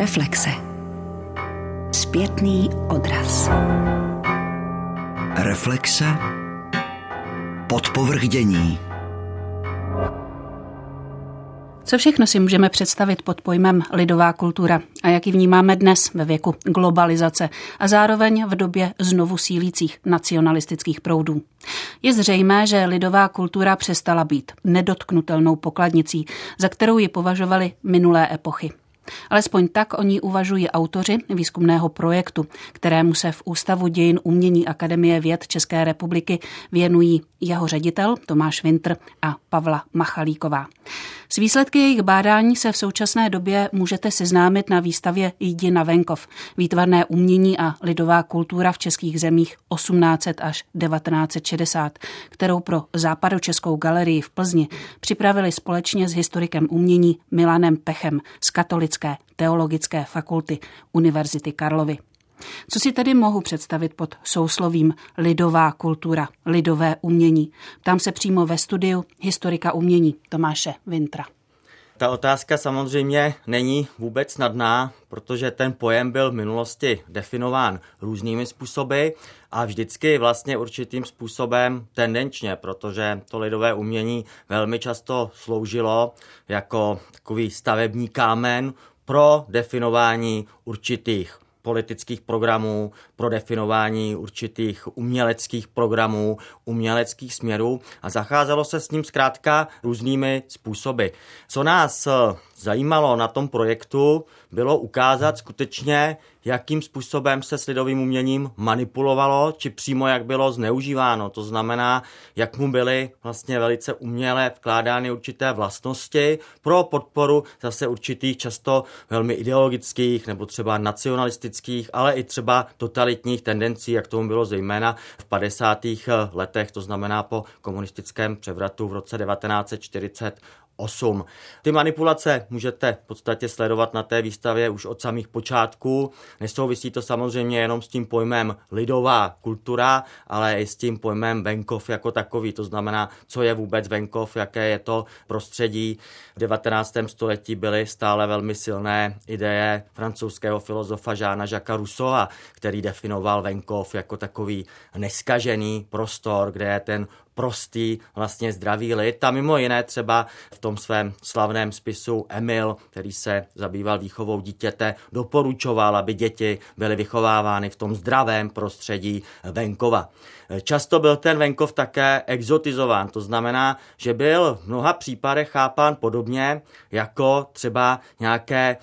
Reflexe. Zpětný odraz. Reflexe. Podpovrchdění. Co všechno si můžeme představit pod pojmem lidová kultura a jak ji vnímáme dnes ve věku globalizace a zároveň v době znovu sílících nacionalistických proudů? Je zřejmé, že lidová kultura přestala být nedotknutelnou pokladnicí, za kterou ji považovali minulé epochy. Alespoň tak o ní uvažují autoři výzkumného projektu, kterému se v Ústavu dějin umění Akademie věd České republiky věnují jeho ředitel Tomáš Vintr a Pavla Machalíková. S výsledky jejich bádání se v současné době můžete seznámit na výstavě Jdi na venkov, výtvarné umění a lidová kultura v českých zemích 1800 až 1960, kterou pro západočeskou galerii v Plzni připravili společně s historikem umění Milanem Pechem z Katolické teologické fakulty Univerzity Karlovy. Co si tedy mohu představit pod souslovím lidová kultura, lidové umění? Tam se přímo ve studiu historika umění Tomáše Vintra. Ta otázka samozřejmě není vůbec snadná, protože ten pojem byl v minulosti definován různými způsoby a vždycky vlastně určitým způsobem tendenčně, protože to lidové umění velmi často sloužilo jako takový stavební kámen pro definování určitých politických programů, pro definování určitých uměleckých programů, uměleckých směrů a zacházelo se s ním zkrátka různými způsoby. Co nás zajímalo na tom projektu, bylo ukázat skutečně, jakým způsobem se s lidovým uměním manipulovalo, či přímo jak bylo zneužíváno. To znamená, jak mu byly vlastně velice uměle vkládány určité vlastnosti pro podporu zase určitých často velmi ideologických nebo třeba nacionalistických, ale i třeba totalitních tendencí, jak tomu bylo zejména v 50. letech, to znamená po komunistickém převratu v roce 1940 8. Ty manipulace můžete v podstatě sledovat na té výstavě už od samých počátků. Nesouvisí to samozřejmě jenom s tím pojmem lidová kultura, ale i s tím pojmem venkov jako takový. To znamená, co je vůbec venkov, jaké je to prostředí. V 19. století byly stále velmi silné ideje francouzského filozofa Žána Jacques Rousseau, který definoval venkov jako takový neskažený prostor, kde je ten prostý, vlastně zdravý lid. A mimo jiné třeba v tom svém slavném spisu Emil, který se zabýval výchovou dítěte, doporučoval, aby děti byly vychovávány v tom zdravém prostředí venkova. Často byl ten venkov také exotizován, to znamená, že byl v mnoha případech chápán podobně jako třeba nějaké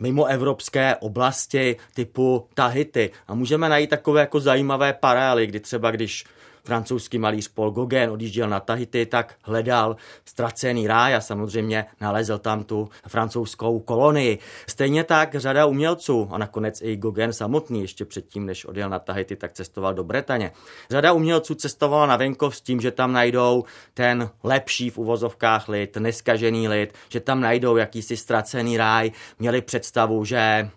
mimo evropské oblasti typu Tahiti. A můžeme najít takové jako zajímavé paralely, kdy třeba když francouzský malíř Paul Gauguin odjížděl na Tahiti, tak hledal ztracený ráj a samozřejmě nalezl tam tu francouzskou kolonii. Stejně tak řada umělců a nakonec i Gauguin samotný ještě předtím, než odjel na Tahiti, tak cestoval do Bretaně. Řada umělců cestovala na venkov s tím, že tam najdou ten lepší v uvozovkách lid, neskažený lid, že tam najdou jakýsi ztracený ráj, měli představu, že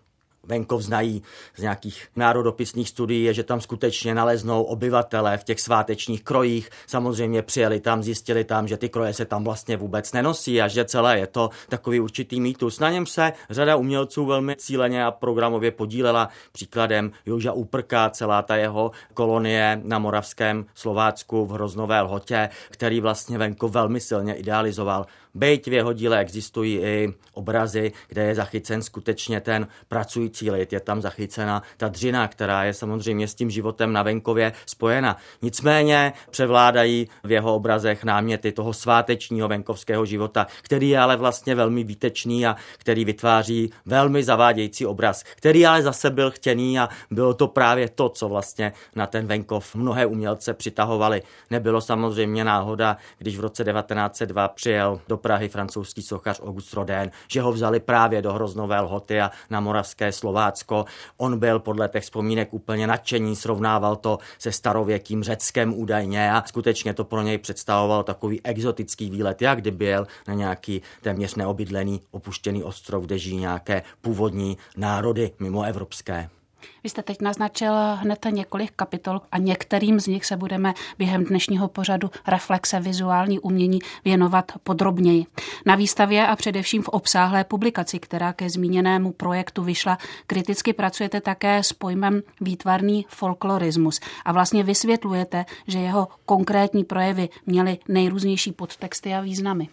venkov znají z nějakých národopisných studií, je, že tam skutečně naleznou obyvatele v těch svátečních krojích. Samozřejmě přijeli tam, zjistili tam, že ty kroje se tam vlastně vůbec nenosí a že celé je to takový určitý mýtus. Na něm se řada umělců velmi cíleně a programově podílela. Příkladem Joža Úprka, celá ta jeho kolonie na Moravském Slovácku v Hroznové Lhotě, který vlastně venkov velmi silně idealizoval. Byť v jeho díle existují i obrazy, kde je zachycen skutečně ten pracující lid, je tam zachycena ta dřina, která je samozřejmě s tím životem na venkově spojena. Nicméně převládají v jeho obrazech náměty toho svátečního venkovského života, který je ale vlastně velmi výtečný a který vytváří velmi zavádějící obraz, který ale zase byl chtěný a bylo to právě to, co vlastně na ten venkov mnohé umělce přitahovali. Nebylo samozřejmě náhoda, když v roce 1902 přijel do Prahy francouzský sochař August Rodin, že ho vzali právě do Hroznové lhoty a na Moravské Slovácko. On byl podle těch vzpomínek úplně nadšení, srovnával to se starověkým Řeckem údajně a skutečně to pro něj představoval takový exotický výlet, jak kdy byl na nějaký téměř neobydlený opuštěný ostrov, kde žijí nějaké původní národy mimo evropské. Vy jste teď naznačil hned několik kapitol a některým z nich se budeme během dnešního pořadu reflexe vizuální umění věnovat podrobněji. Na výstavě a především v obsáhlé publikaci, která ke zmíněnému projektu vyšla, kriticky pracujete také s pojmem výtvarný folklorismus a vlastně vysvětlujete, že jeho konkrétní projevy měly nejrůznější podtexty a významy.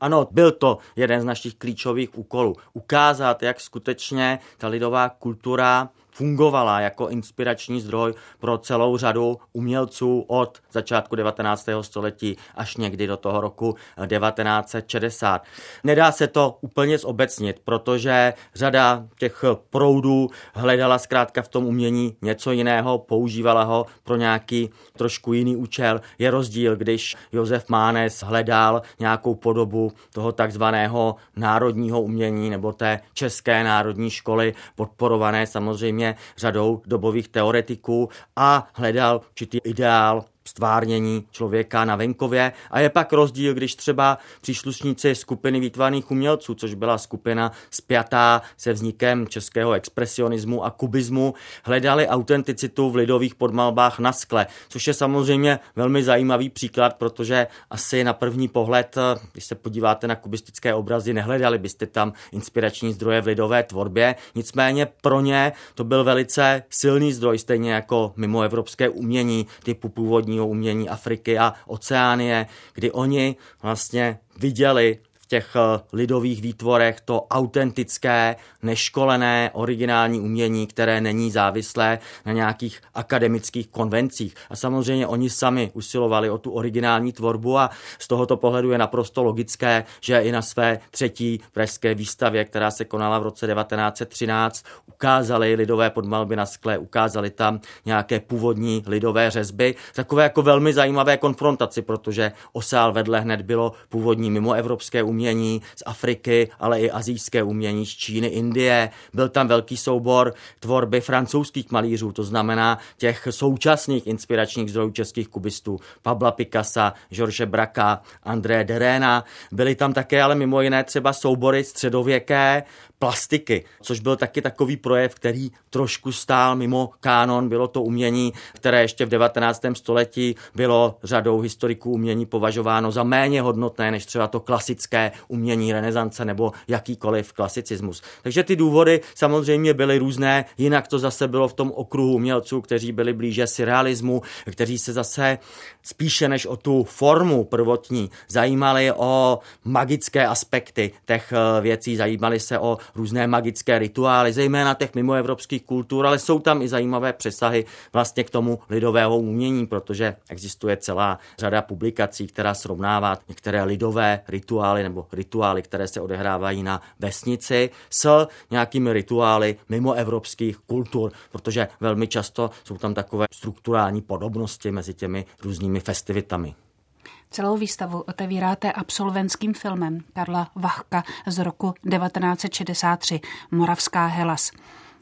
Ano, byl to jeden z našich klíčových úkolů. Ukázat, jak skutečně ta lidová kultura fungovala jako inspirační zdroj pro celou řadu umělců od začátku 19. století až někdy do toho roku 1960. Nedá se to úplně zobecnit, protože řada těch proudů hledala zkrátka v tom umění něco jiného, používala ho pro nějaký trošku jiný účel. Je rozdíl, když Josef Mánes hledal nějakou podobu toho takzvaného národního umění nebo té české národní školy, podporované samozřejmě řadou dobových teoretiků a hledal určitý ideál stvárnění člověka na venkově. A je pak rozdíl, když třeba příslušníci skupiny výtvarných umělců, což byla skupina spjatá se vznikem českého expresionismu a kubismu, hledali autenticitu v lidových podmalbách na skle, což je samozřejmě velmi zajímavý příklad, protože asi na první pohled, když se podíváte na kubistické obrazy, nehledali byste tam inspirační zdroje v lidové tvorbě, nicméně pro ně to byl velice silný zdroj, stejně jako mimo evropské umění typu původní umění Afriky a Oceánie, kdy oni vlastně viděli těch eh, lidových výtvorech to autentické, neškolené, originální umění, které není závislé na nějakých akademických konvencích. A samozřejmě oni sami usilovali o tu originální tvorbu a z tohoto pohledu je naprosto logické, že i na své třetí pražské výstavě, která se konala v roce 1913, ukázali lidové podmalby na skle, ukázali tam nějaké původní lidové řezby. Takové jako velmi zajímavé konfrontaci, protože osál vedle hned bylo původní mimoevropské umění umění z Afriky, ale i azijské umění z Číny, Indie. Byl tam velký soubor tvorby francouzských malířů, to znamená těch současných inspiračních zdrojů českých kubistů, Pabla Picassa, George Braka, André Derena. Byly tam také ale mimo jiné třeba soubory středověké, plastiky, což byl taky takový projev, který trošku stál mimo kánon. Bylo to umění, které ještě v 19. století bylo řadou historiků umění považováno za méně hodnotné než třeba to klasické umění renesance nebo jakýkoliv klasicismus. Takže ty důvody samozřejmě byly různé, jinak to zase bylo v tom okruhu umělců, kteří byli blíže surrealismu, kteří se zase spíše než o tu formu prvotní zajímali o magické aspekty těch eh, věcí, zajímali se o různé magické rituály, zejména těch mimoevropských kultur, ale jsou tam i zajímavé přesahy vlastně k tomu lidového umění, protože existuje celá řada publikací, která srovnává některé lidové rituály nebo rituály, které se odehrávají na vesnici s nějakými rituály mimoevropských kultur, protože velmi často jsou tam takové strukturální podobnosti mezi těmi různými festivitami. Celou výstavu otevíráte absolventským filmem Karla Vachka z roku 1963 Moravská Helas.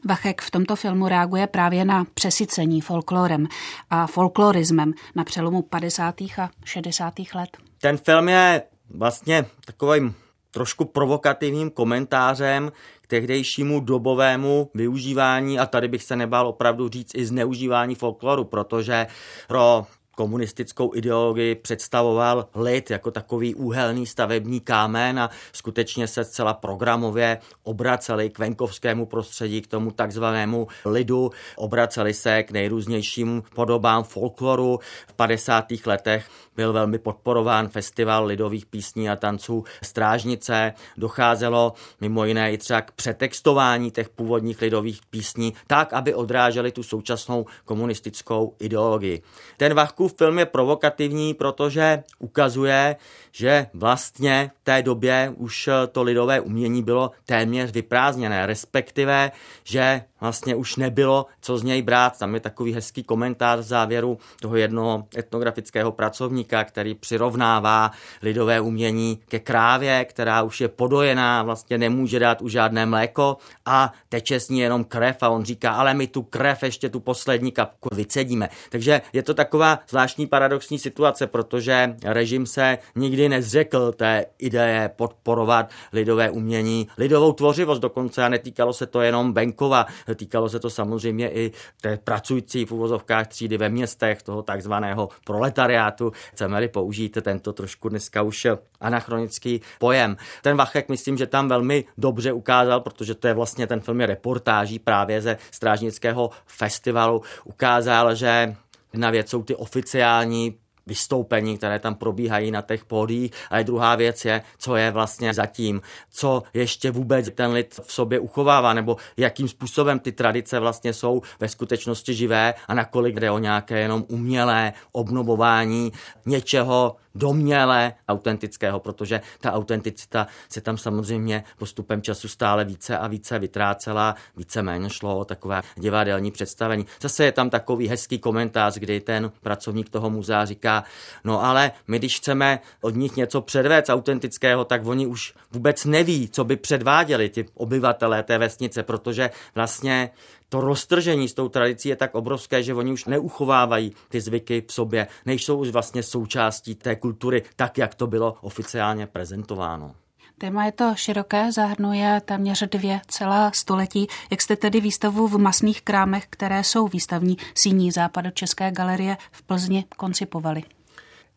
Vachek v tomto filmu reaguje právě na přesycení folklorem a folklorismem na přelomu 50. a 60. let. Ten film je vlastně takovým trošku provokativním komentářem k tehdejšímu dobovému využívání a tady bych se nebál opravdu říct i zneužívání folkloru, protože pro komunistickou ideologii představoval lid jako takový úhelný stavební kámen a skutečně se zcela programově obraceli k venkovskému prostředí, k tomu takzvanému lidu, obraceli se k nejrůznějším podobám folkloru. V 50. letech byl velmi podporován festival lidových písní a tanců Strážnice. Docházelo mimo jiné i třeba k přetextování těch původních lidových písní tak, aby odráželi tu současnou komunistickou ideologii. Ten Vachkův film je provokativní, protože ukazuje, že vlastně v té době už to lidové umění bylo téměř vyprázdněné, respektive, že vlastně už nebylo co z něj brát. Tam je takový hezký komentář v závěru toho jednoho etnografického pracovníka, který přirovnává lidové umění ke krávě, která už je podojená, vlastně nemůže dát už žádné mléko a teče s ní jenom krev a on říká, ale my tu krev ještě tu poslední kapku vycedíme. Takže je to taková zvláštní paradoxní situace, protože režim se nikdy nezřekl té ideje podporovat lidové umění, lidovou tvořivost dokonce a netýkalo se to jenom venkova týkalo se to samozřejmě i té pracující v uvozovkách třídy ve městech, toho takzvaného proletariátu. Chceme-li použít tento trošku dneska už anachronický pojem. Ten Vachek myslím, že tam velmi dobře ukázal, protože to je vlastně ten film je reportáží právě ze Strážnického festivalu, ukázal, že Jedna věc jsou ty oficiální vystoupení, které tam probíhají na těch pódiích, ale druhá věc je, co je vlastně zatím, co ještě vůbec ten lid v sobě uchovává, nebo jakým způsobem ty tradice vlastně jsou ve skutečnosti živé a nakolik jde o nějaké jenom umělé obnovování něčeho, doměle autentického, protože ta autenticita se tam samozřejmě postupem času stále více a více vytrácela, víceméně šlo o takové divadelní představení. Zase je tam takový hezký komentář, kdy ten pracovník toho muzea říká, no ale my když chceme od nich něco předvést autentického, tak oni už vůbec neví, co by předváděli ti obyvatelé té vesnice, protože vlastně to roztržení s tou tradicí je tak obrovské, že oni už neuchovávají ty zvyky v sobě, nejsou už vlastně součástí té kultury tak, jak to bylo oficiálně prezentováno. Téma je to široké, zahrnuje téměř dvě celá století. Jak jste tedy výstavu v masných krámech, které jsou výstavní síní České galerie v Plzni, koncipovali?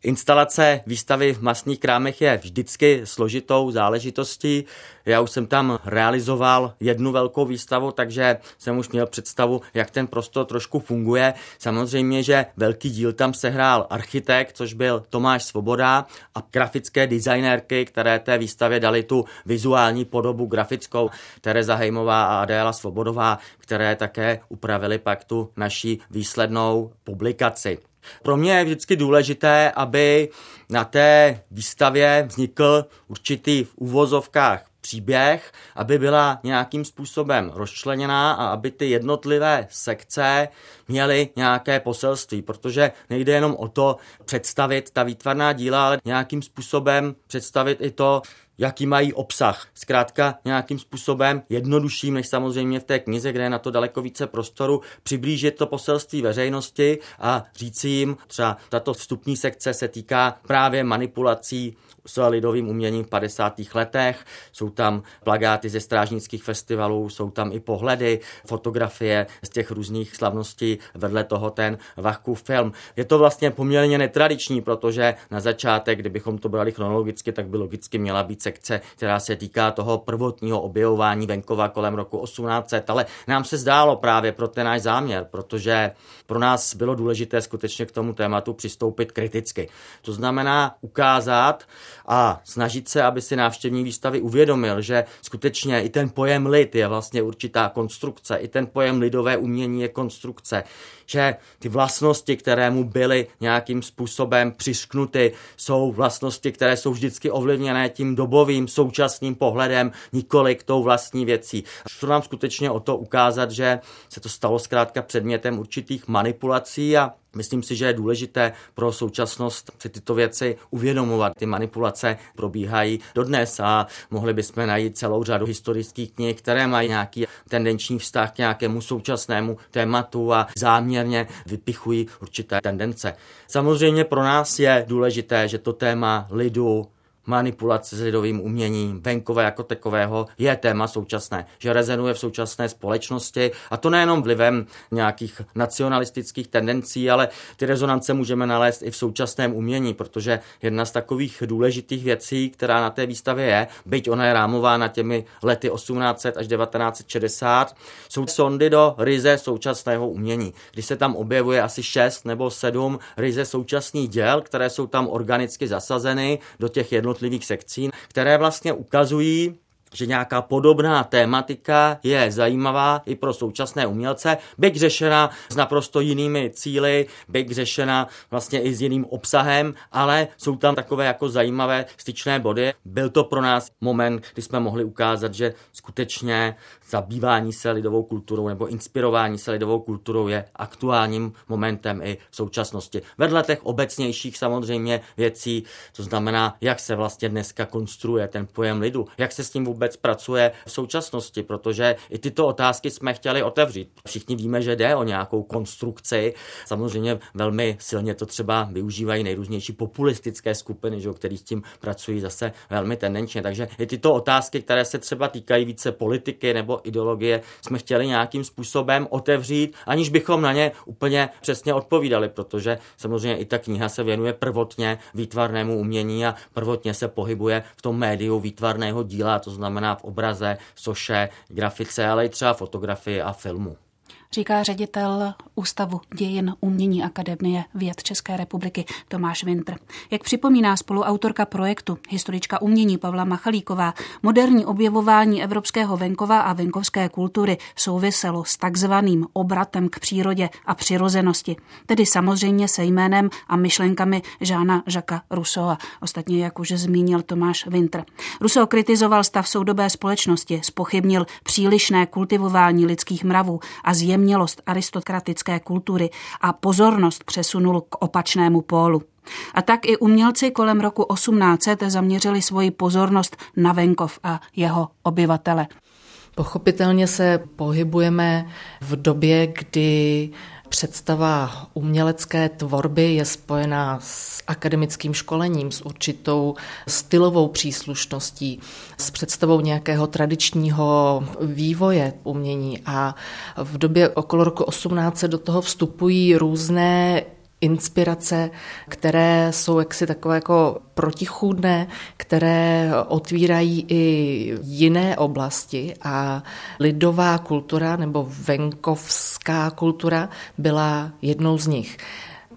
Instalace výstavy v masných krámech je vždycky složitou záležitostí. Já už jsem tam realizoval jednu velkou výstavu, takže jsem už měl představu, jak ten prostor trošku funguje. Samozřejmě, že velký díl tam sehrál architekt, což byl Tomáš Svoboda a grafické designérky, které té výstavě dali tu vizuální podobu grafickou, Tereza Hejmová a Adéla Svobodová, které také upravili pak tu naší výslednou publikaci. Pro mě je vždycky důležité, aby na té výstavě vznikl určitý v úvozovkách příběh, aby byla nějakým způsobem rozčleněná a aby ty jednotlivé sekce měly nějaké poselství, protože nejde jenom o to představit ta výtvarná díla, ale nějakým způsobem představit i to, jaký mají obsah. Zkrátka nějakým způsobem jednodušším než samozřejmě v té knize, kde je na to daleko více prostoru, přiblížit to poselství veřejnosti a říci jim, třeba tato vstupní sekce se týká právě manipulací s lidovým uměním v 50. letech. Jsou tam plagáty ze strážnických festivalů, jsou tam i pohledy, fotografie z těch různých slavností, vedle toho ten Vachkův film. Je to vlastně poměrně netradiční, protože na začátek, kdybychom to brali chronologicky, tak by logicky měla být sekce, která se týká toho prvotního objevování venkova kolem roku 1800, ale nám se zdálo právě pro ten náš záměr, protože pro nás bylo důležité skutečně k tomu tématu přistoupit kriticky. To znamená ukázat, a snažit se, aby si návštěvník výstavy uvědomil, že skutečně i ten pojem lid je vlastně určitá konstrukce, i ten pojem lidové umění je konstrukce, že ty vlastnosti, které mu byly nějakým způsobem přisknuty, jsou vlastnosti, které jsou vždycky ovlivněné tím dobovým současným pohledem, k tou vlastní věcí. Šlo nám skutečně o to ukázat, že se to stalo zkrátka předmětem určitých manipulací a Myslím si, že je důležité pro současnost si tyto věci uvědomovat. Ty manipulace probíhají dodnes a mohli bychom najít celou řadu historických knih, které mají nějaký tendenční vztah k nějakému současnému tématu a záměrně vypichují určité tendence. Samozřejmě pro nás je důležité, že to téma lidu, manipulace s lidovým uměním, venkové jako takového, je téma současné, že rezonuje v současné společnosti a to nejenom vlivem nějakých nacionalistických tendencí, ale ty rezonance můžeme nalézt i v současném umění, protože jedna z takových důležitých věcí, která na té výstavě je, byť ona je rámována těmi lety 1800 až 1960, jsou sondy do ryze současného umění, kdy se tam objevuje asi šest nebo sedm ryze současných děl, které jsou tam organicky zasazeny do těch jednotlivých jednotlivých sekcí, které vlastně ukazují, že nějaká podobná tématika je zajímavá i pro současné umělce, byť řešena s naprosto jinými cíly, byť řešena vlastně i s jiným obsahem, ale jsou tam takové jako zajímavé styčné body. Byl to pro nás moment, kdy jsme mohli ukázat, že skutečně zabývání se lidovou kulturou nebo inspirování se lidovou kulturou je aktuálním momentem i v současnosti. Vedle těch obecnějších samozřejmě věcí, to znamená, jak se vlastně dneska konstruuje ten pojem lidu, jak se s tím vůbec pracuje v současnosti, protože i tyto otázky jsme chtěli otevřít. Všichni víme, že jde o nějakou konstrukci. Samozřejmě velmi silně to třeba využívají nejrůznější populistické skupiny, že, který s tím pracují zase velmi tendenčně. Takže i tyto otázky, které se třeba týkají více politiky nebo ideologie, jsme chtěli nějakým způsobem otevřít, aniž bychom na ně úplně přesně odpovídali, protože samozřejmě i ta kniha se věnuje prvotně výtvarnému umění a prvotně se pohybuje v tom médiu výtvarného díla, to znamená v obraze, soše, grafice, ale i třeba fotografii a filmu říká ředitel Ústavu dějin umění Akademie věd České republiky Tomáš Winter. Jak připomíná spoluautorka projektu, historička umění Pavla Machalíková, moderní objevování evropského venkova a venkovské kultury souviselo s takzvaným obratem k přírodě a přirozenosti, tedy samozřejmě se jménem a myšlenkami Žána Žaka Rousseau, ostatně jak už zmínil Tomáš Winter. Rousseau kritizoval stav soudobé společnosti, spochybnil přílišné kultivování lidských mravů a zjem zjemnělost aristokratické kultury a pozornost přesunul k opačnému pólu. A tak i umělci kolem roku 1800 zaměřili svoji pozornost na venkov a jeho obyvatele. Pochopitelně se pohybujeme v době, kdy Představa umělecké tvorby je spojená s akademickým školením, s určitou stylovou příslušností, s představou nějakého tradičního vývoje umění. A v době okolo roku 18 do toho vstupují různé inspirace, které jsou jaksi takové jako protichůdné, které otvírají i jiné oblasti. A lidová kultura nebo venkovská kultura byla jednou z nich.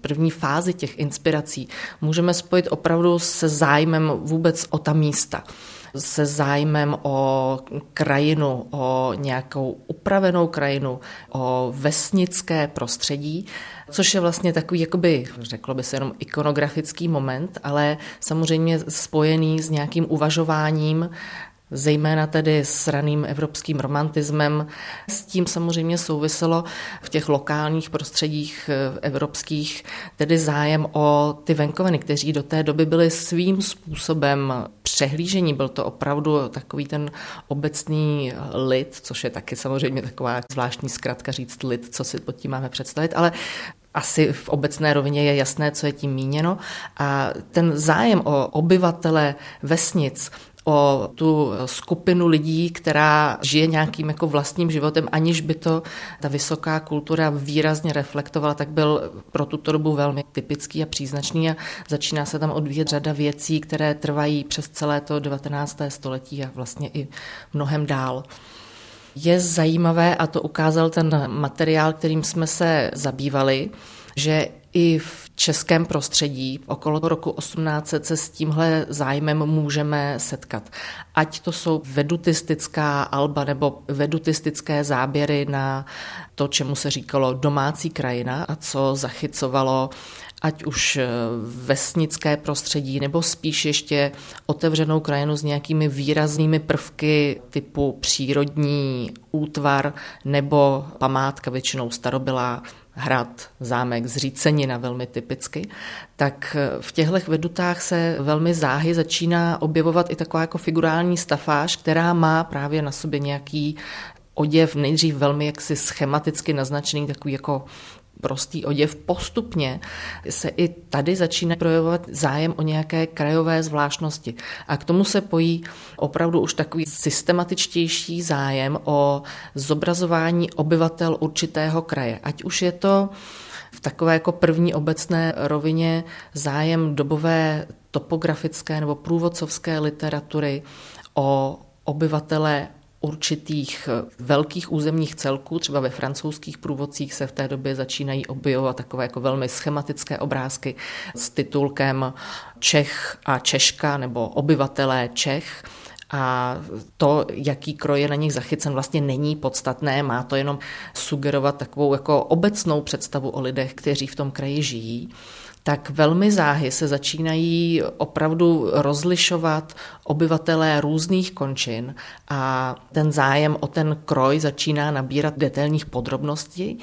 První fázi těch inspirací. Můžeme spojit opravdu se zájmem vůbec o ta místa. Se zájmem o krajinu, o nějakou upravenou krajinu, o vesnické prostředí, což je vlastně takový, jakoby, řeklo by se jenom ikonografický moment, ale samozřejmě spojený s nějakým uvažováním zejména tedy s raným evropským romantismem. S tím samozřejmě souviselo v těch lokálních prostředích eh, evropských tedy zájem o ty venkoviny, kteří do té doby byli svým způsobem přehlížení. Byl to opravdu takový ten obecný lid, což je taky samozřejmě taková zvláštní zkratka říct lid, co si pod tím máme představit, ale asi v obecné rovině je jasné, co je tím míněno. A ten zájem o obyvatele vesnic o tu skupinu lidí, která žije nějakým jako vlastním životem, aniž by to ta vysoká kultura výrazně reflektovala, tak byl pro tuto dobu velmi typický a příznačný a začíná se tam odvíjet řada věcí, které trvají přes celé to 19. století a vlastně i mnohem dál. Je zajímavé, a to ukázal ten materiál, kterým jsme se zabývali, že i v českém prostředí okolo roku 1800 se s tímhle zájmem můžeme setkat. Ať to jsou vedutistická alba nebo vedutistické záběry na to, čemu se říkalo domácí krajina a co zachycovalo ať už vesnické prostředí, nebo spíš ještě otevřenou krajinu s nějakými výraznými prvky typu přírodní útvar nebo památka, většinou starobylá, hrad, zámek, zřícenina velmi typicky, tak v těchto vedutách se velmi záhy začíná objevovat i taková jako figurální stafáž, která má právě na sobě nějaký oděv, nejdřív velmi jaksi schematicky naznačený, takový jako prostý oděv, postupně se i tady začíná projevovat zájem o nějaké krajové zvláštnosti. A k tomu se pojí opravdu už takový systematičtější zájem o zobrazování obyvatel určitého kraje. Ať už je to v takové jako první obecné rovině zájem dobové topografické nebo průvodcovské literatury o obyvatele určitých eh, velkých územních celků, třeba ve francouzských průvodcích se v té době začínají objevovat takové jako velmi schematické obrázky s titulkem Čech a Češka nebo obyvatelé Čech. A to, jaký kroj je na nich zachycen, vlastně není podstatné, má to jenom sugerovat takovou jako obecnou představu o lidech, kteří v tom kraji žijí tak velmi záhy se začínají opravdu rozlišovat obyvatelé různých končin a ten zájem o ten kroj začíná nabírat detailních podrobností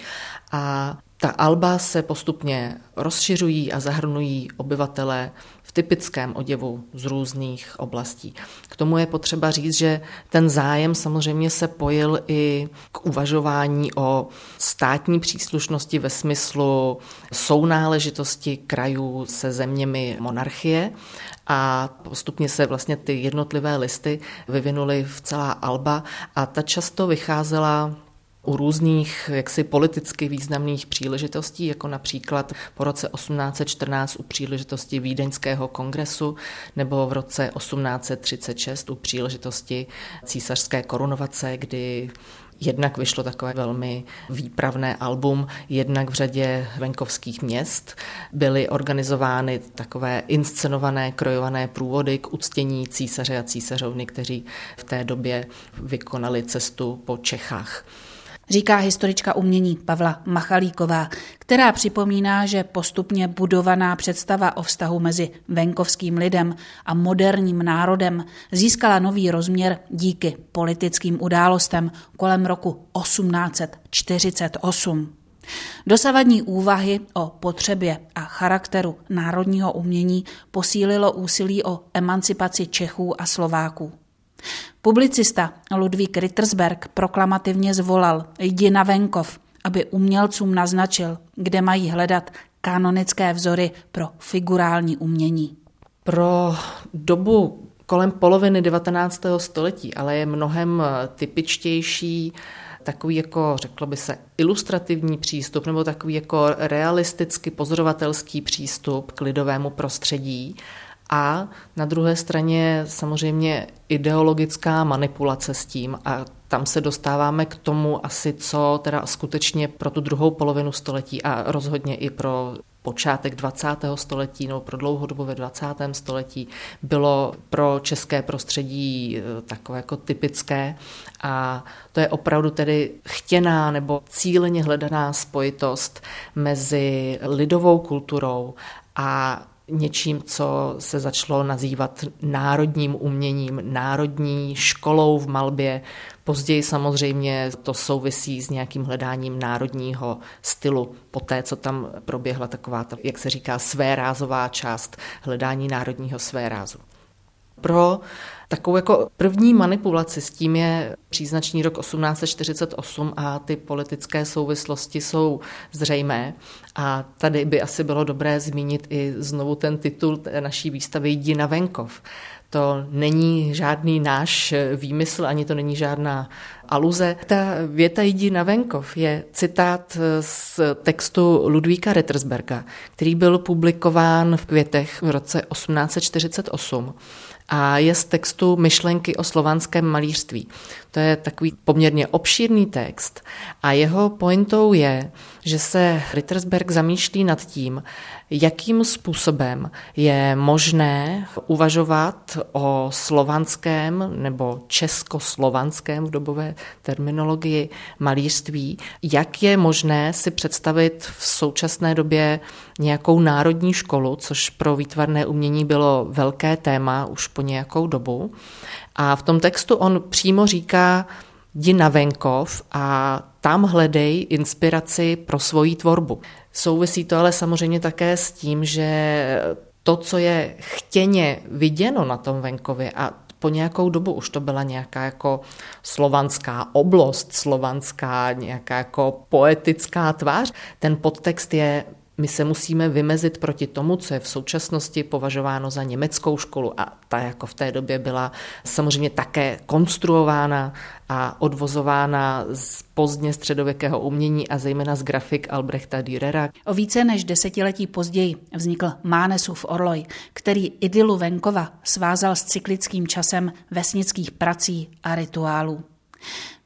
a Ta alba se postupně rozšiřují a zahrnují obyvatele v typickém oděvu z různých oblastí. K tomu je potřeba říct, že ten zájem samozřejmě se pojil i k uvažování o státní příslušnosti ve smyslu sounáležitosti krajů se zeměmi monarchie a postupně se vlastně ty jednotlivé listy vyvinuly v celá alba a ta často vycházela u různých jaksi politicky významných příležitostí, jako například po roce 1814 u příležitosti Vídeňského kongresu nebo v roce 1836 u příležitosti císařské korunovace, kdy Jednak vyšlo takové velmi výpravné album, jednak v řadě venkovských měst byly organizovány takové inscenované, krojované průvody k uctění císaře a císařovny, kteří v té době vykonali cestu po Čechách říká historička umění Pavla Machalíková, která připomíná, že postupně budovaná představa o vztahu mezi venkovským lidem a moderním národem získala nový rozměr díky politickým událostem kolem roku 1848. Dosavadní úvahy o potřebě a charakteru národního umění posílilo úsilí o emancipaci Čechů a Slováků. Publicista Ludvík Rittersberg proklamativně zvolal jdi na venkov, aby umělcům naznačil, kde mají hledat kanonické vzory pro figurální umění. Pro dobu kolem poloviny 19. století, ale je mnohem typičtější takový jako, řeklo by se, ilustrativní přístup nebo takový jako realisticky pozorovatelský přístup k lidovému prostředí a na druhé straně samozřejmě ideologická manipulace s tím a tam se dostáváme k tomu asi, co teda skutečně pro tu druhou polovinu století a rozhodně i pro počátek 20. století nebo pro ve 20. století bylo pro české prostředí eh, takové jako typické a to je opravdu tedy chtěná nebo cíleně hledaná spojitost mezi lidovou kulturou a něčím, co se začalo nazývat národním uměním, národní školou v malbě. Později samozřejmě to souvisí s nějakým hledáním národního stylu, po té, co tam proběhla taková, jak se říká, svérázová část hledání národního svérázu. Pro takovou jako první manipulaci s tím je příznačný rok 1848 a ty politické souvislosti jsou zřejmé. A tady by asi bylo dobré zmínit i znovu ten titul naší výstavy Jdi na venkov. To není žádný náš výmysl, ani to není žádná aluze. Ta věta Jdi na venkov je citát z textu Ludvíka Rittersberga, který byl publikován v Květech v roce 1848 a je z textu Myšlenky o slovanském malířství. To je takový poměrně obšírný text a jeho pointou je, že se Rittersberg zamýšlí nad tím, jakým způsobem je možné uvažovat o slovanském nebo českoslovanském v dobové terminologii malířství, jak je možné si představit v současné době nějakou národní školu, což pro výtvarné umění bylo velké téma už po nějakou dobu. A v tom textu on přímo říká, jdi na venkov a tam hledej inspiraci pro svoji tvorbu. Souvisí to ale samozřejmě také s tím, že to, co je chtěně viděno na tom venkově a po nějakou dobu už to byla nějaká jako slovanská oblost, slovanská nějaká jako poetická tvář. Ten podtext je my se musíme vymezit proti tomu, co je v současnosti považováno za německou školu a ta jako v té době byla samozřejmě také konstruována a odvozována z pozdně středověkého umění a zejména z grafik Albrechta Dürera. O více než desetiletí později vznikl Mánesův Orloj, který idylu venkova svázal s cyklickým časem vesnických prací a rituálů.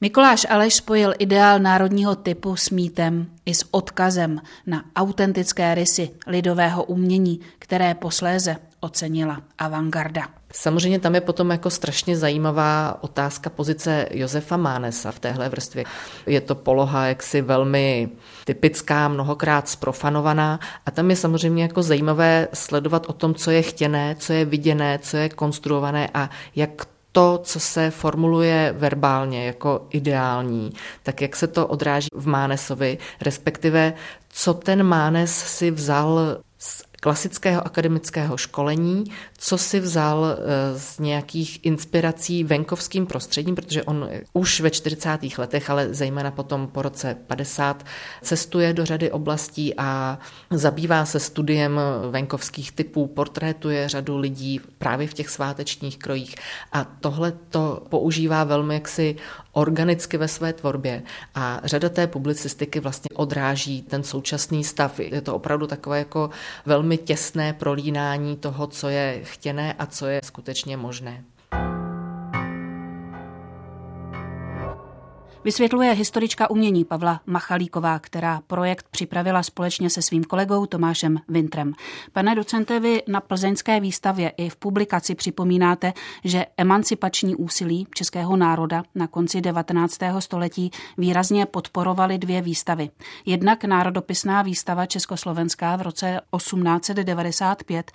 Mikuláš Aleš spojil ideál národního typu s mýtem i s odkazem na autentické rysy lidového umění, které posléze ocenila avantgarda. Samozřejmě tam je potom jako strašně zajímavá otázka pozice Josefa Mánesa v téhle vrstvě. Je to poloha jaksi velmi typická, mnohokrát sprofanovaná a tam je samozřejmě jako zajímavé sledovat o tom, co je chtěné, co je viděné, co je konstruované a jak to, co se formuluje verbálně jako ideální, tak jak se to odráží v Mánesovi, respektive co ten Mánes si vzal z klasického akademického školení, co si vzal eh, z nějakých inspirací venkovským prostředím, protože on už ve 40. letech, ale zejména potom po roce 50, cestuje do řady oblastí a zabývá se studiem venkovských typů, portrétuje řadu lidí právě v těch svátečních krojích a tohle to používá velmi jaksi organicky ve své tvorbě a řada té publicistiky vlastně odráží ten současný stav. Je to opravdu takové jako velmi těsné prolínání toho, co je chtěné a co je skutečně možné. Vysvětluje historička umění Pavla Machalíková, která projekt připravila společně se svým kolegou Tomášem Vintrem. Pane docente, vy na plzeňské výstavě i v publikaci připomínáte, že emancipační úsilí českého národa na konci 19. století výrazně podporovaly dvě výstavy. Jednak národopisná výstava Československá v roce 1895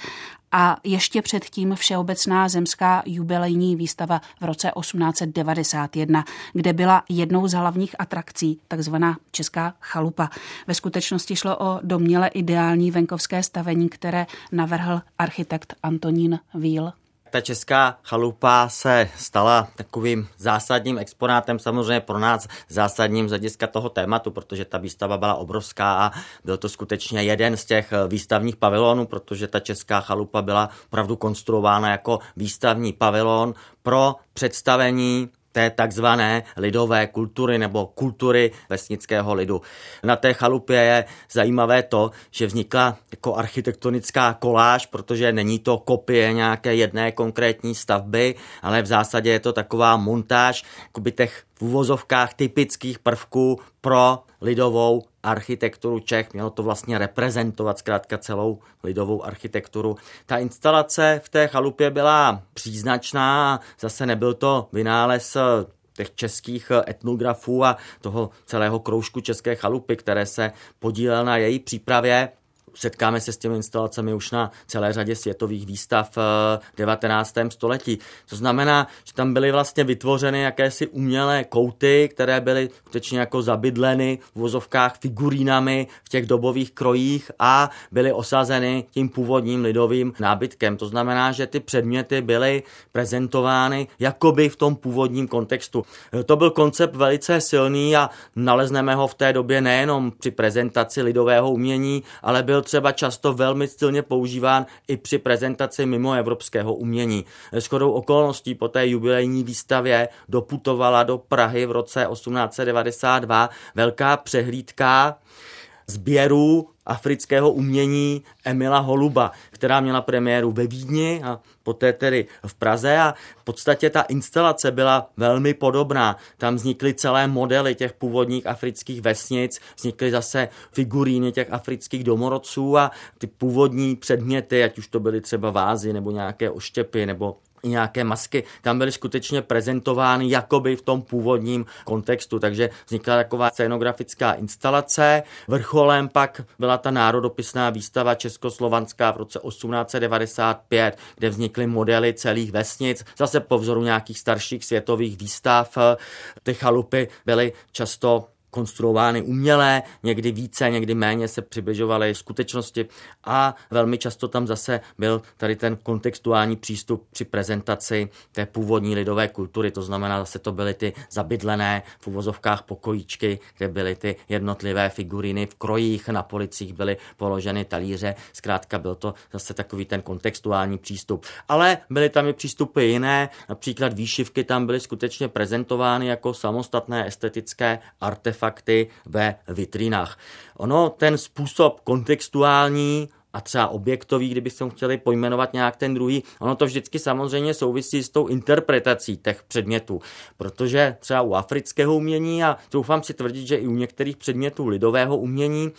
a ještě předtím Všeobecná zemská jubilejní výstava v roce 1891, kde byla jednou z hlavních atrakcí takzvaná Česká chalupa. Ve skutečnosti šlo o doměle ideální venkovské stavení, které navrhl architekt Antonín Víl. Ta česká chalupa se stala takovým zásadním exponátem, samozřejmě pro nás zásadním z hlediska toho tématu, protože ta výstava byla obrovská a byl to skutečně jeden z těch výstavních pavilonů, protože ta česká chalupa byla opravdu konstruována jako výstavní pavilon pro představení té takzvané lidové kultury nebo kultury vesnického lidu. Na té chalupě je zajímavé to, že vznikla jako architektonická koláž, protože není to kopie nějaké jedné konkrétní stavby, ale v zásadě je to taková montáž těch v uvozovkách typických prvků pro lidovou architekturu Čech. Mělo to vlastně reprezentovat zkrátka celou lidovou architekturu. Ta instalace v té chalupě byla příznačná, zase nebyl to vynález těch českých etnografů a toho celého kroužku České chalupy, které se podílel na její přípravě setkáme se s těmi instalacemi už na celé řadě světových výstav v 19. století. To znamená, že tam byly vlastně vytvořeny jakési umělé kouty, které byly skutečně jako zabydleny v vozovkách figurínami v těch dobových krojích a byly osazeny tím původním lidovým nábytkem. To znamená, že ty předměty byly prezentovány jakoby v tom původním kontextu. To byl koncept velice silný a nalezneme ho v té době nejenom při prezentaci lidového umění, ale byl třeba často velmi silně používán i při prezentaci mimo evropského umění. Shodou okolností po té jubilejní výstavě doputovala do Prahy v roce 1892 velká přehlídka sběrů afrického umění Emila Holuba, která měla premiéru ve Vídni a poté tedy v Praze a v podstatě ta instalace byla velmi podobná. Tam vznikly celé modely těch původních afrických vesnic, vznikly zase figuríny těch afrických domorodců a ty původní předměty, ať už to byly třeba vázy nebo nějaké oštěpy nebo nějaké masky tam byly skutečně prezentovány jakoby v tom původním kontextu, takže vznikla taková scénografická instalace. Vrcholem pak byla ta národopisná výstava Českoslovanská v roce 1895, kde vznikly modely celých vesnic, zase po vzoru nějakých starších světových výstav. Ty chalupy byly často konstruovány umělé, někdy více, někdy méně se přibližovaly skutečnosti. A velmi často tam zase byl tady ten kontextuální přístup při prezentaci té původní lidové kultury, to znamená zase to byly ty zabydlené v uvozovkách pokojíčky, kde byly ty jednotlivé figuriny v krojích, na policích byly položeny talíře, zkrátka byl to zase takový ten kontextuální přístup. Ale byly tam i přístupy jiné, například výšivky tam byly skutečně prezentovány jako samostatné estetické artefakty artefakty ve vitrinách. Ono, ten způsob kontextuální a třeba objektový, kdybychom chtěli pojmenovat nějak ten druhý, ono to vždycky samozřejmě souvisí s tou interpretací těch předmětů, protože třeba u afrického umění a doufám si tvrdit, že i u některých předmětů lidového umění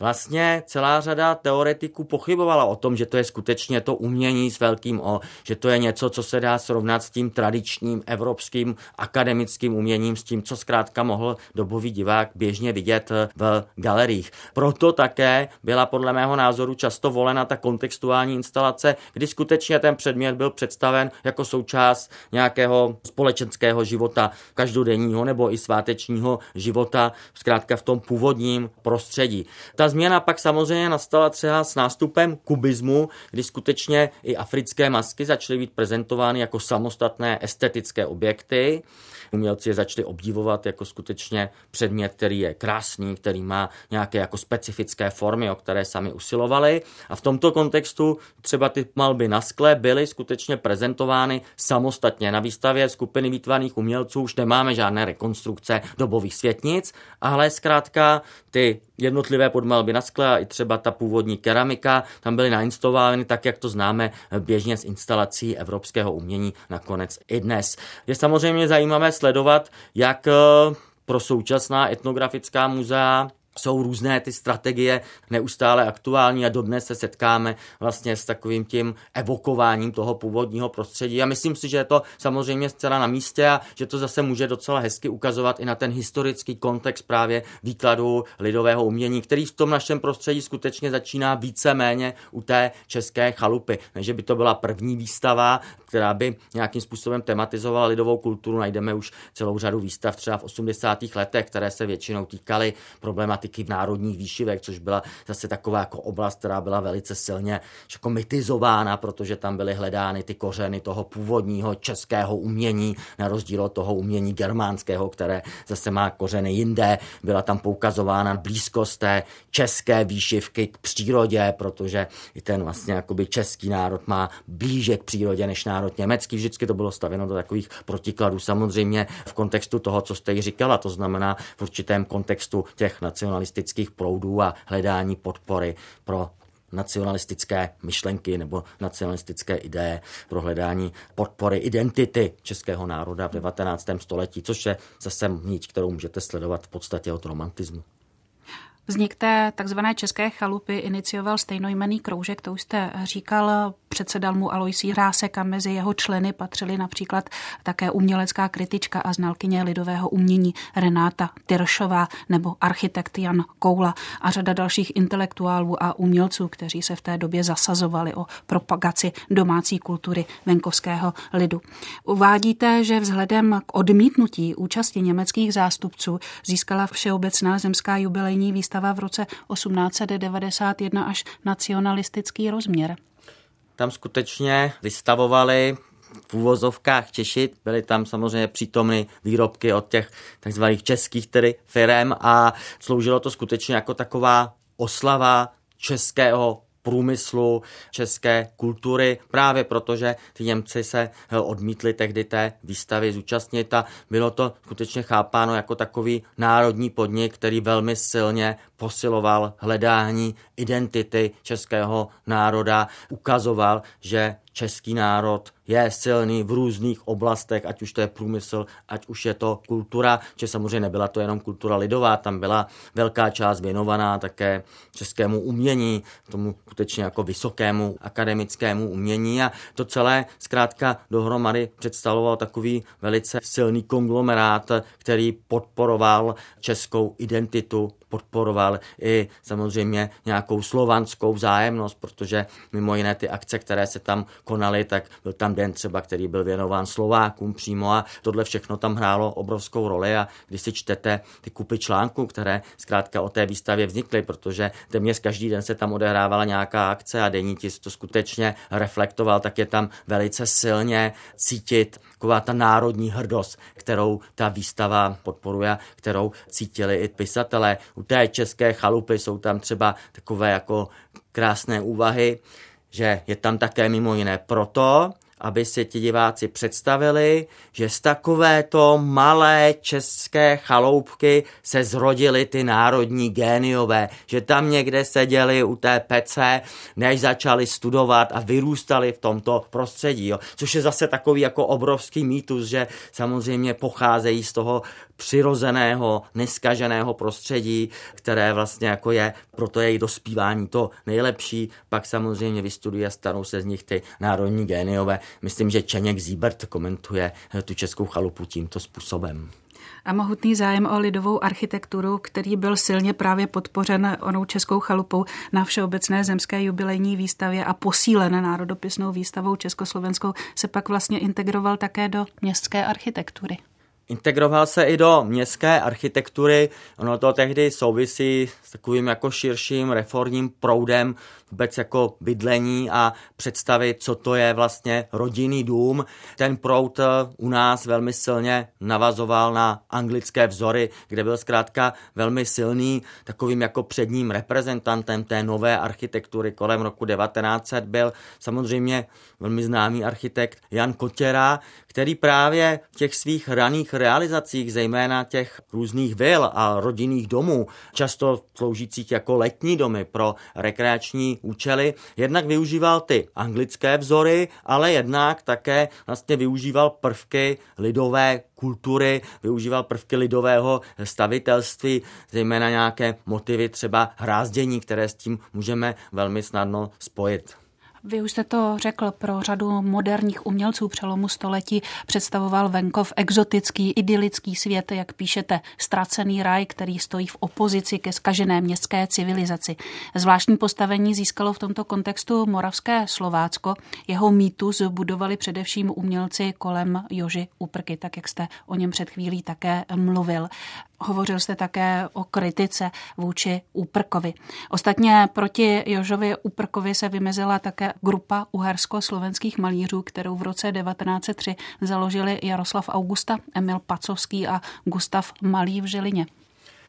vlastně celá řada teoretiků pochybovala o tom, že to je skutečně to umění s velkým O, že to je něco, co se dá srovnat s tím tradičním evropským akademickým uměním, s tím, co zkrátka mohl dobový divák běžně vidět v galeriích. Proto také byla podle mého názoru často volena ta kontextuální instalace, kdy skutečně ten předmět byl představen jako součást nějakého společenského života, každodenního nebo i svátečního života, zkrátka v tom původním prostředí. Ta změna pak samozřejmě nastala třeba s nástupem kubismu, kdy skutečně i africké masky začaly být prezentovány jako samostatné estetické objekty. Umělci je začali obdivovat jako skutečně předmět, který je krásný, který má nějaké jako specifické formy, o které sami usilovali. A v tomto kontextu třeba ty malby na skle byly skutečně prezentovány samostatně. Na výstavě skupiny výtvarných umělců už nemáme žádné rekonstrukce dobových světnic, ale zkrátka ty jednotlivé podmalby na skle i třeba ta původní keramika tam byly nainstalovány tak, jak to známe běžně z instalací evropského umění nakonec i dnes. Je samozřejmě zajímavé sledovat, jak eh, pro současná etnografická muzea jsou různé ty strategie neustále aktuální a dodnes se setkáme vlastně s takovým tím evokováním toho původního prostředí. A myslím si, že je to samozřejmě zcela na místě a že to zase může docela hezky ukazovat i na ten historický kontext právě výkladu lidového umění, který v tom našem prostředí skutečně začíná více-méně u té české chalupy. Ne, že by to byla první výstava, která by nějakým způsobem tematizovala lidovou kulturu. Najdeme už celou řadu výstav třeba v 80. letech, které se většinou týkaly problematiky v národních výšivek, což byla zase taková jako oblast, která byla velice silně jako mytizována, protože tam byly hledány ty kořeny toho původního českého umění, na rozdíl od toho umění germánského, které zase má kořeny jinde. Byla tam poukazována blízkost té české výšivky k přírodě, protože i ten vlastně jakoby český národ má blíže k přírodě než národ německý. Vždycky to bylo stavěno do takových protikladů. Samozřejmě v kontextu toho, co jste říkala, to znamená v určitém kontextu těch nacionalistických proudů a hledání podpory pro nacionalistické myšlenky nebo nacionalistické ideje pro hledání podpory identity českého národa v 19. století, což je zase niť, kterou můžete sledovat v podstatě od romantismu. Vznik té takzvané české chalupy inicioval stejnojmený kroužek, to už jste říkal, předsedal mu Aloisí Hrásek a mezi jeho členy patřili například také umělecká kritička a znalkyně lidového umění Renáta Tyršová nebo architekt Jan Koula a řada dalších intelektuálů a umělců, kteří se v té době zasazovali o propagaci domácí kultury venkovského lidu. Uvádíte, že vzhledem k odmítnutí účasti německých zástupců získala Všeobecná zemská jubilejní výstava v roce 1891 až nacionalistický rozměr. Tam skutečně vystavovali v úvozovkách Češi, byly tam samozřejmě přítomny výrobky od těch takzvaných českých tedy firem a sloužilo to skutečně jako taková oslava českého průmyslu, české kultury, právě protože ty Němci se eh, odmítli tehdy té výstavy zúčastnit a bylo to skutečně chápáno jako takový národní podnik, který velmi silně posiloval hledání identity českého národa, ukazoval, že český národ je silný v různých oblastech, ať už to je průmysl, ať už je to kultura, že samozřejmě nebyla to jenom kultura lidová, tam byla velká část věnovaná také českému umění, tomu skutečně jako vysokému akademickému umění. A to celé zkrátka dohromady představoval takový velice silný konglomerát, který podporoval českou identitu podporoval i samozřejmě nějakou slovanskou vzájemnost, protože mimo jiné ty akce, které se tam konaly, tak byl tam den třeba, který byl věnován Slovákům přímo a tohle všechno tam hrálo obrovskou roli. A když si čtete ty kupy článků, které zkrátka o té výstavě vznikly, protože téměř každý den se tam odehrávala nějaká akce a denní to skutečně reflektoval, tak je tam velice silně cítit taková ta národní hrdost, kterou ta výstava podporuje, kterou cítili i pisatelé. U té české chalupy jsou tam třeba takové jako krásné úvahy, že je tam také mimo jiné proto, aby si ti diváci představili, že z takovéto malé české chaloupky se zrodily ty národní géniové, že tam někde seděli u té pece, než začali studovat a vyrůstali v tomto prostředí. Jo. Což je zase takový jako obrovský mýtus, že samozřejmě pocházejí z toho přirozeného, neskaženého prostředí, které vlastně jako je pro to jejich dospívání to nejlepší, pak samozřejmě vystudují a stanou se z nich ty národní géniové. Myslím, že Čeněk Zíbert komentuje tu českou chalupu tímto způsobem a mohutný zájem o lidovou architekturu, který byl silně právě podpořen onou českou chalupou na Všeobecné zemské jubilejní výstavě a posílen národopisnou výstavou československou, se pak vlastně integroval také do městské architektury. Integroval se i do městské architektury, ono to tehdy souvisí s takovým jako širším reformním proudem vůbec jako bydlení a představit, co to je vlastně rodinný dům. Ten proud eh, u nás velmi silně navazoval na anglické vzory, kde byl zkrátka velmi silný takovým jako předním reprezentantem té nové architektury kolem roku 1900 byl samozřejmě velmi známý architekt Jan Kotěra, který právě v těch svých raných realizacích, zejména těch různých vil a rodinných domů, často sloužících jako letní domy pro rekreační účely, jednak využíval ty anglické vzory, ale jednak také vlastně využíval prvky lidové kultury, využíval prvky lidového stavitelství, zejména nějaké motivy třeba hrázdění, které s tím můžeme velmi snadno spojit. Vy už jste to řekl, pro řadu moderních umělců přelomu století představoval venkov exotický, idylický svět, jak píšete, ztracený raj, který stojí v opozici ke skažené městské civilizaci. Zvláštní postavení získalo v tomto kontextu moravské Slovácko. Jeho mýtus budovali především umělci kolem Joži Uprky, tak jak jste o něm před chvílí také mluvil. Hovořil jste také o kritice vůči Úprkovi. Ostatně proti Jožovi Úprkovi se vymezila také grupa uhersko-slovenských malířů, kterou v roce 1903 založili Jaroslav Augusta, Emil Pacovský a Gustav Malý v Žilině.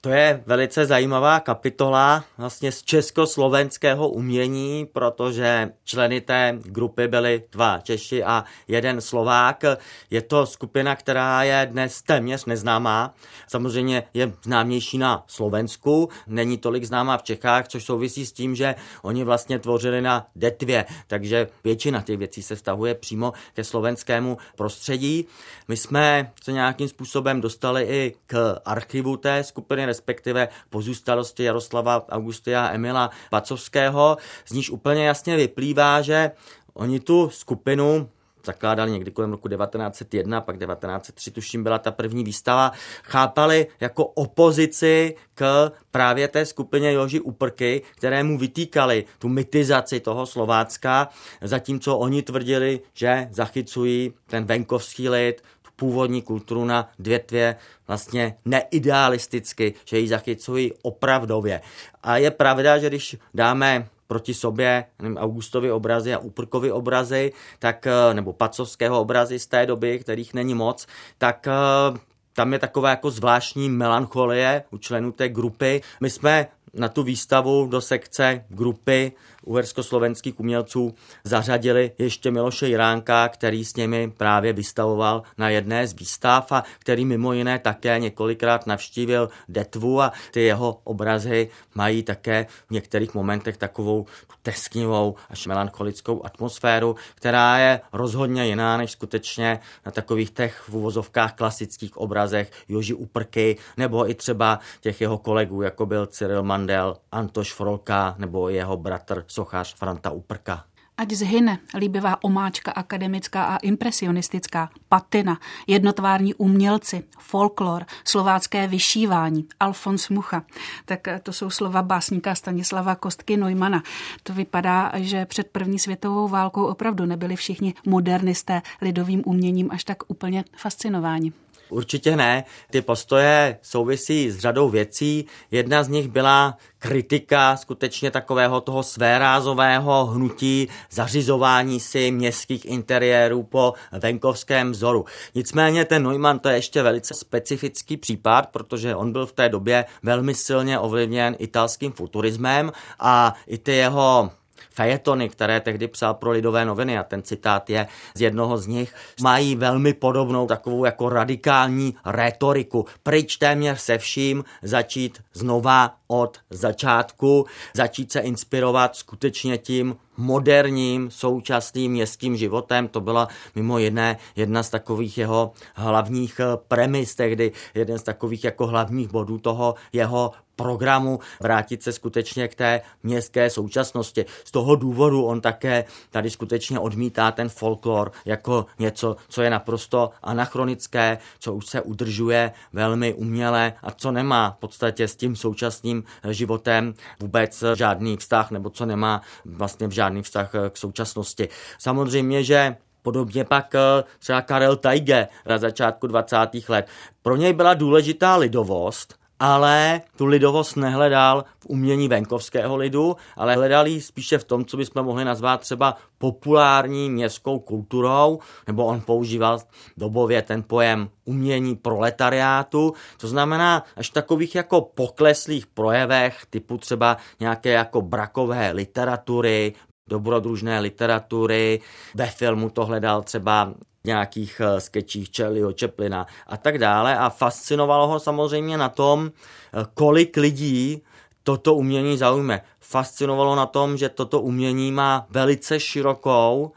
To je velice zajímavá kapitola vlastně z československého umění, protože členy té grupy byly dva Češi a jeden Slovák. Je to skupina, která je dnes téměř neznámá. Samozřejmě je známější na Slovensku, není tolik známá v Čechách, což souvisí s tím, že oni vlastně tvořili na Detvě, takže většina těch věcí se vztahuje přímo ke slovenskému prostředí. My jsme se nějakým způsobem dostali i k archivu té skupiny, respektive pozůstalosti Jaroslava Augustia Emila Pacovského, z níž úplně jasně vyplývá, že oni tu skupinu zakládali někdy kolem roku 1901, pak 1903, tuším, byla ta první výstava, chápali jako opozici k právě té skupině Joži Uprky, kterému vytýkali tu mitizaci toho Slovácka, zatímco oni tvrdili, že zachycují ten venkovský lid, původní kulturu na dvětvě vlastně neidealisticky, že ji zachycují opravdově. A je pravda, že když dáme proti sobě nevím, Augustovi obrazy a Úprkovi obrazy, tak, eh, nebo Pacovského obrazy z té doby, kterých není moc, tak eh, tam je taková jako zvláštní melancholie u členů té grupy. My jsme na tu výstavu do sekce grupy uhersko-slovenských umělců zařadili ještě Miloše Jiránka, který s nimi právě vystavoval na jedné z výstav a který mimo jiné také několikrát navštívil Detvu a ty jeho obrazy mají také v některých momentech takovou tesknivou až melancholickou atmosféru, která je rozhodně jiná než skutečně na takových těch v uvozovkách klasických obrazech Joži Uprky nebo i třeba těch jeho kolegů, jako byl Cyril Mandel, Antoš Frolka nebo jeho bratr sochař Franta Uprka. Ať zhyne líbivá omáčka akademická a impresionistická, patina, jednotvární umělci, folklor, slovácké vyšívání, Alfons Mucha. Tak to jsou slova básníka Stanislava Kostky Neumana. To vypadá, že před první světovou válkou opravdu nebyli všichni modernisté lidovým uměním až tak úplně fascinováni. Určitě ne. Ty postoje souvisí s řadou věcí. Jedna z nich byla kritika skutečně takového toho svérázového hnutí zařizování si městských interiérů po venkovském vzoru. Nicméně ten Neumann to je ještě velice specifický případ, protože on byl v té době velmi silně ovlivněn italským futurismem a i ty jeho fejetony, které tehdy psal pro lidové noviny a ten citát je z jednoho z nich, mají velmi podobnou takovou jako radikální rétoriku. Pryč téměř se vším, začít znova od začátku, začít se inspirovat skutečně tím moderním současným městským životem. To byla mimo jiné jedna z takových jeho hlavních eh, premis tehdy, jeden z takových jako hlavních bodů toho jeho programu vrátit se skutečně k té městské současnosti. Z toho důvodu on také tady skutečně odmítá ten folklor jako něco, co je naprosto anachronické, co už se udržuje velmi uměle a co nemá v podstatě s tím současným životem vůbec žádný vztah, nebo co nemá vlastně žádný vztah k současnosti. Samozřejmě, že Podobně pak třeba Karel Tajge na začátku 20. let. Pro něj byla důležitá lidovost, ale tu lidovost nehledal v umění venkovského lidu, ale hledal ji spíše v tom, co bychom mohli nazvat třeba populární městskou kulturou, nebo on používal dobově ten pojem umění proletariátu, to znamená až takových jako pokleslých projevech, typu třeba nějaké jako brakové literatury, dobrodružné literatury. Ve filmu to hledal třeba nějakých eh, sketchích Charlieho Chaplina a tak dále a fascinovalo ho samozřejmě na tom, eh, kolik lidí toto umění zaujme. Fascinovalo na tom, že toto umění má velice širokou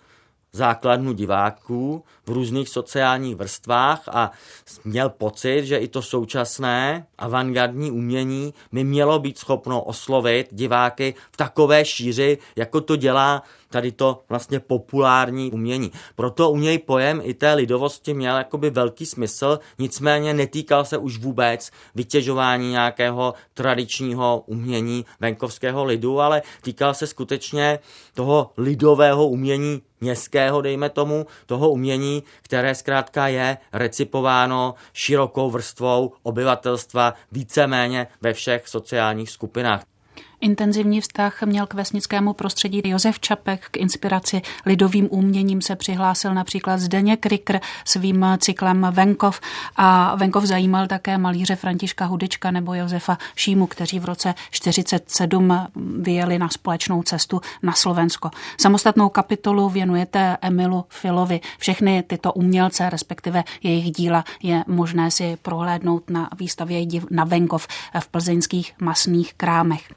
základnu diváků v různých sociálních vrstvách a měl pocit, že i to současné avantgardní umění by mělo být schopno oslovit diváky v takové šíři, jako to dělá tady to vlastně populární umění. Proto u něj pojem i té lidovosti měl jakoby velký smysl, nicméně netýkal se už vůbec vytěžování nějakého tradičního umění venkovského lidu, ale týkal se skutečně toho lidového umění městského, dejme tomu, toho umění, které zkrátka je recipováno širokou vrstvou obyvatelstva víceméně ve všech sociálních skupinách. Intenzivní vztah měl k vesnickému prostředí Josef Čapek, k inspiraci lidovým uměním se přihlásil například Zdeněk Krikr svým cyklem Venkov a Venkov zajímal také malíře Františka Hudička nebo Josefa Šímu, kteří v roce 47 vyjeli na společnou cestu na Slovensko. Samostatnou kapitolu věnujete Emilu Filovi. Všechny tyto umělce, respektive jejich díla, je možné si prohlédnout na výstavě na Venkov v plzeňských masných krámech.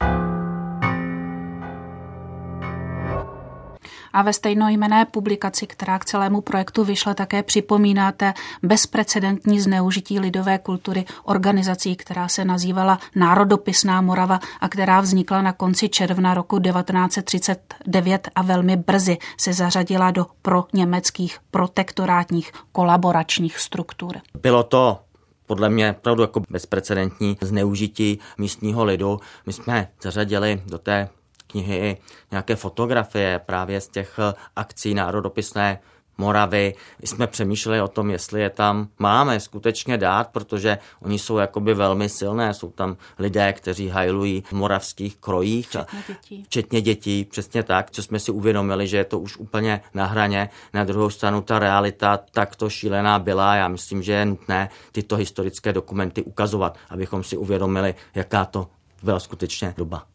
A ve stejnojmené publikaci, která k celému projektu vyšla, také připomínáte bezprecedentní zneužití lidové kultury organizací, která se nazývala Národopisná Morava a která vznikla na konci června roku 1939 a velmi brzy se zařadila do pro německých protektorátních kolaboračních struktur. Bylo to podle mě opravdu jako bezprecedentní zneužití místního lidu. My jsme zařadili do té knihy nějaké fotografie právě z těch eh, akcí národopisné Moravy. My jsme přemýšleli o tom, jestli je tam máme skutečně dát, protože oni jsou jakoby velmi silné. Jsou tam lidé, kteří hajlují v moravských krojích. Včetně dětí. Včetně dětí, přesně tak, co jsme si uvědomili, že je to už úplně na hraně. Na druhou stranu ta realita takto šílená byla. Já myslím, že je nutné tyto historické dokumenty ukazovat, abychom si uvědomili, jaká to byla skutečně doba.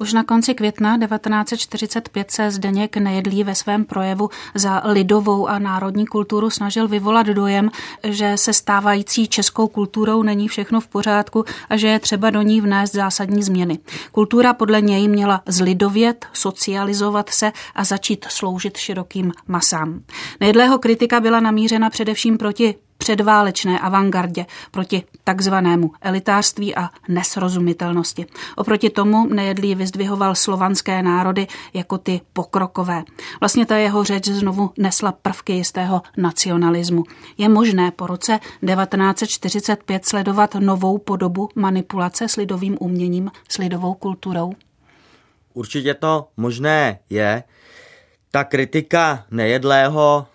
Už na konci května 1945 se Zdeněk Nejedlí ve svém projevu za lidovou a národní kulturu snažil vyvolat dojem, že se stávající českou kulturou není všechno v pořádku a že je třeba do ní vnést zásadní změny. Kultura podle něj měla zlidovět, socializovat se a začít sloužit širokým masám. Nejedlého kritika byla namířena především proti předválečné avantgardě, proti takzvanému elitářství a nesrozumitelnosti. Oproti tomu nejedlí vyzdvihoval slovanské národy jako ty pokrokové. Vlastně ta jeho řeč znovu nesla prvky jistého nacionalismu. Je možné po roce 1945 sledovat novou podobu manipulace s lidovým uměním, s lidovou kulturou? Určitě to možné je. Ta kritika nejedlého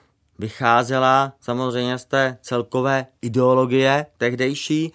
vycházela samozřejmě z té celkové ideologie tehdejší.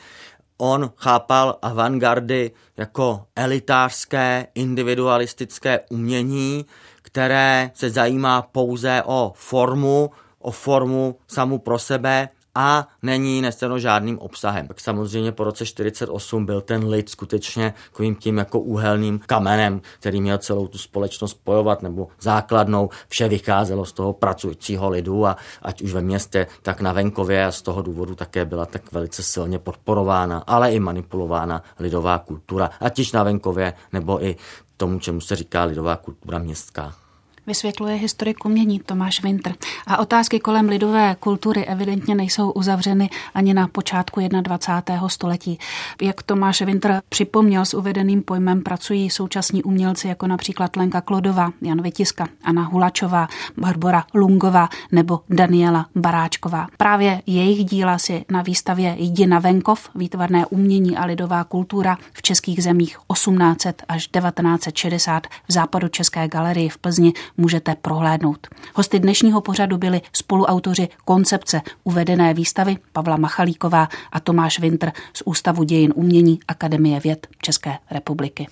On chápal avantgardy jako elitářské, individualistické umění, které se zajímá pouze o formu, o formu samu pro sebe a není neseno žádným obsahem. Tak samozřejmě po roce 48 byl ten lid skutečně takovým tím jako úhelným kamenem, který měl celou tu společnost spojovat nebo základnou. Vše vycházelo z toho pracujícího lidu a ať už ve městě, tak na venkově a z toho důvodu také byla tak velice silně podporována, ale i manipulována lidová kultura, ať již na venkově nebo i tomu, čemu se říká lidová kultura městská vysvětluje historik umění Tomáš Winter. A otázky kolem lidové kultury evidentně nejsou uzavřeny ani na počátku 21. století. Jak Tomáš Winter připomněl s uvedeným pojmem, pracují současní umělci jako například Lenka Klodová, Jan Vytiska, Anna Hulačová, Barbara Lungová nebo Daniela Baráčková. Právě jejich díla si na výstavě Jdi na venkov, výtvarné umění a lidová kultura v českých zemích 1800 až 1960 v západočeské galerii v Plzni můžete prohlédnout. Hosty dnešního pořadu byli spoluautoři koncepce uvedené výstavy Pavla Machalíková a Tomáš Winter z Ústavu dějin umění Akademie věd České republiky.